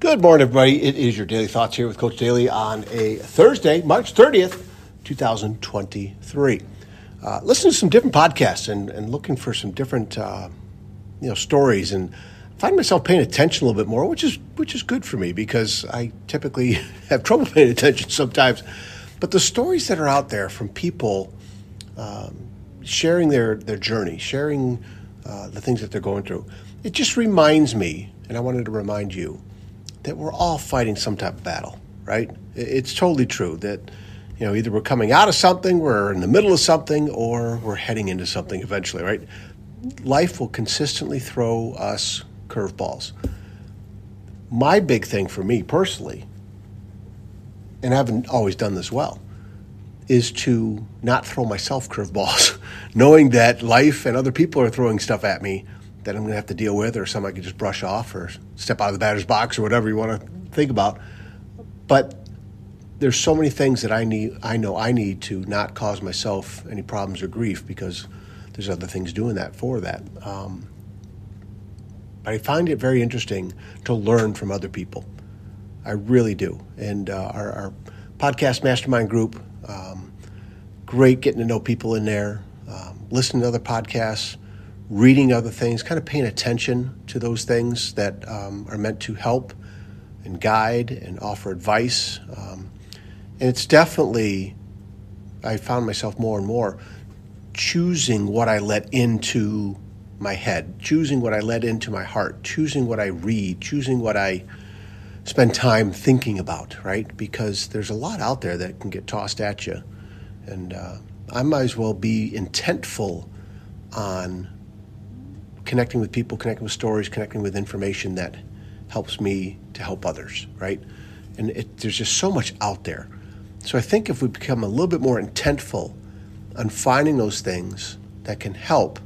Good morning, everybody. It is your Daily Thoughts here with Coach Daly on a Thursday, March 30th, 2023. Uh, listening to some different podcasts and, and looking for some different uh, you know stories and find myself paying attention a little bit more, which is which is good for me because I typically have trouble paying attention sometimes. But the stories that are out there from people um, sharing their their journey, sharing uh, the things that they're going through, it just reminds me, and I wanted to remind you that we're all fighting some type of battle, right? It's totally true that you know either we're coming out of something, we're in the middle of something, or we're heading into something eventually, right? Life will consistently throw us curveballs. My big thing for me personally, and I haven't always done this well, is to not throw myself curveballs, knowing that life and other people are throwing stuff at me that I'm going to have to deal with, or some I could just brush off, or step out of the batter's box, or whatever you want to think about. But there's so many things that I need. I know I need to not cause myself any problems or grief because there's other things doing that for that. Um, but I find it very interesting to learn from other people. I really do. And uh, our, our, podcast mastermind group, um, great getting to know people in there, um, listening to other podcasts reading other things, kind of paying attention to those things that um, are meant to help and guide and offer advice. Um, and it's definitely, I found myself more and more choosing what I let into my head, choosing what I let into my heart, choosing what I read, choosing what I spend time thinking about, right? Because there's a lot out there that can get tossed at you. And uh, I might as well be intentful on connecting with people, connecting with stories, connecting with information that helps me to help others, right? And it, there's just so much out there. So I think if we become a little bit more intentful on finding those things that can help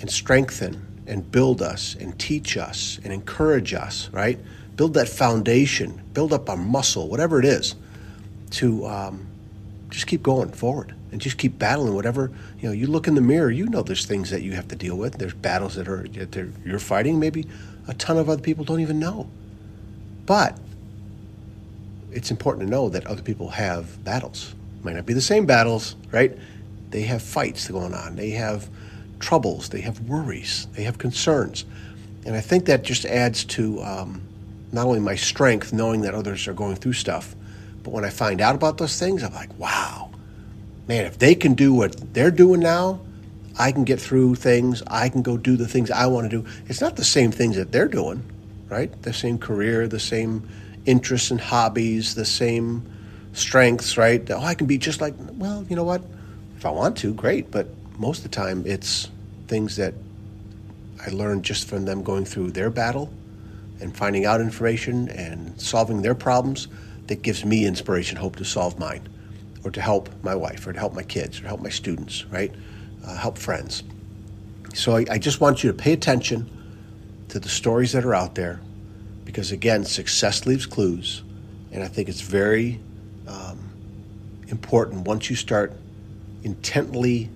and strengthen and build us and teach us and encourage us, right? Build that foundation, build up our muscle, whatever it is, to um, just keep going forward and just keep battling whatever you know you look in the mirror you know there's things that you have to deal with. There's battles that are that you're fighting. Maybe a ton of other people don't even know. But it's important to know that other people have battles. Might not be the same battles right? They have fights going on. They have troubles. They have worries. They have concerns. And i think that just adds to um, not only my strength knowing that others are going through stuff but when i find out about those things i'm like wow man, if they can do what they're doing now, I can get through things. I can go do the things I want to do. It's not the same things that they're doing, right? The same career, the same interests and hobbies, the same strengths, right? Oh, I can be just like, well, you know what? If I want to, great. But most of the time, it's things that I learned just from them going through their battle and finding out information and solving their problems that gives me inspiration, hope to solve mine or to help my wife or to help my kids or help my students, right? Uh, help friends. So I, I just want you to pay attention to the stories that are out there because, again, success leaves clues. And I think it's very um, important once you start intently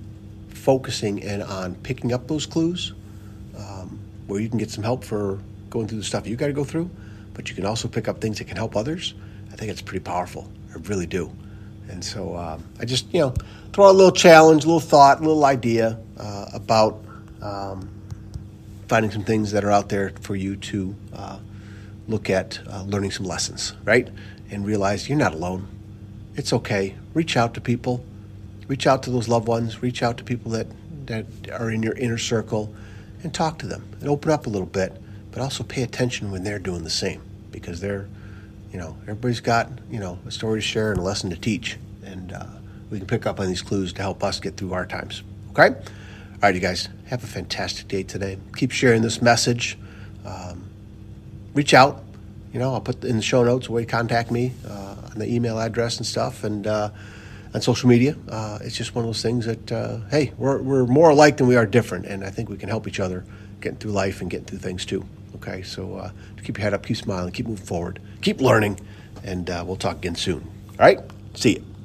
focusing in on picking up those clues um, where you can get some help for going through the stuff you got to go through, but you can also pick up things that can help others. I think it's pretty powerful. I really do. And so uh, I just, you know, throw out a little challenge, a little thought, a little idea uh, about um, finding some things that are out there for you to uh, look at uh, learning some lessons, right? And realize you're not alone. It's okay. Reach out to people. Reach out to those loved ones. Reach out to people that, that are in your inner circle and talk to them and open up a little bit, but also pay attention when they're doing the same because they're you know, everybody's got, you know, a story to share and a lesson to teach. And uh, we can pick up on these clues to help us get through our times. Okay? All right, you guys, have a fantastic day today. Keep sharing this message. Um, reach out. You know, I'll put in the show notes a way to contact me uh, on the email address and stuff. And uh, on social media, uh, it's just one of those things that, uh, hey, we're, we're more alike than we are different. And I think we can help each other getting through life and getting through things too. Okay, so uh, keep your head up, keep smiling, keep moving forward, keep learning, and uh, we'll talk again soon. All right, see you.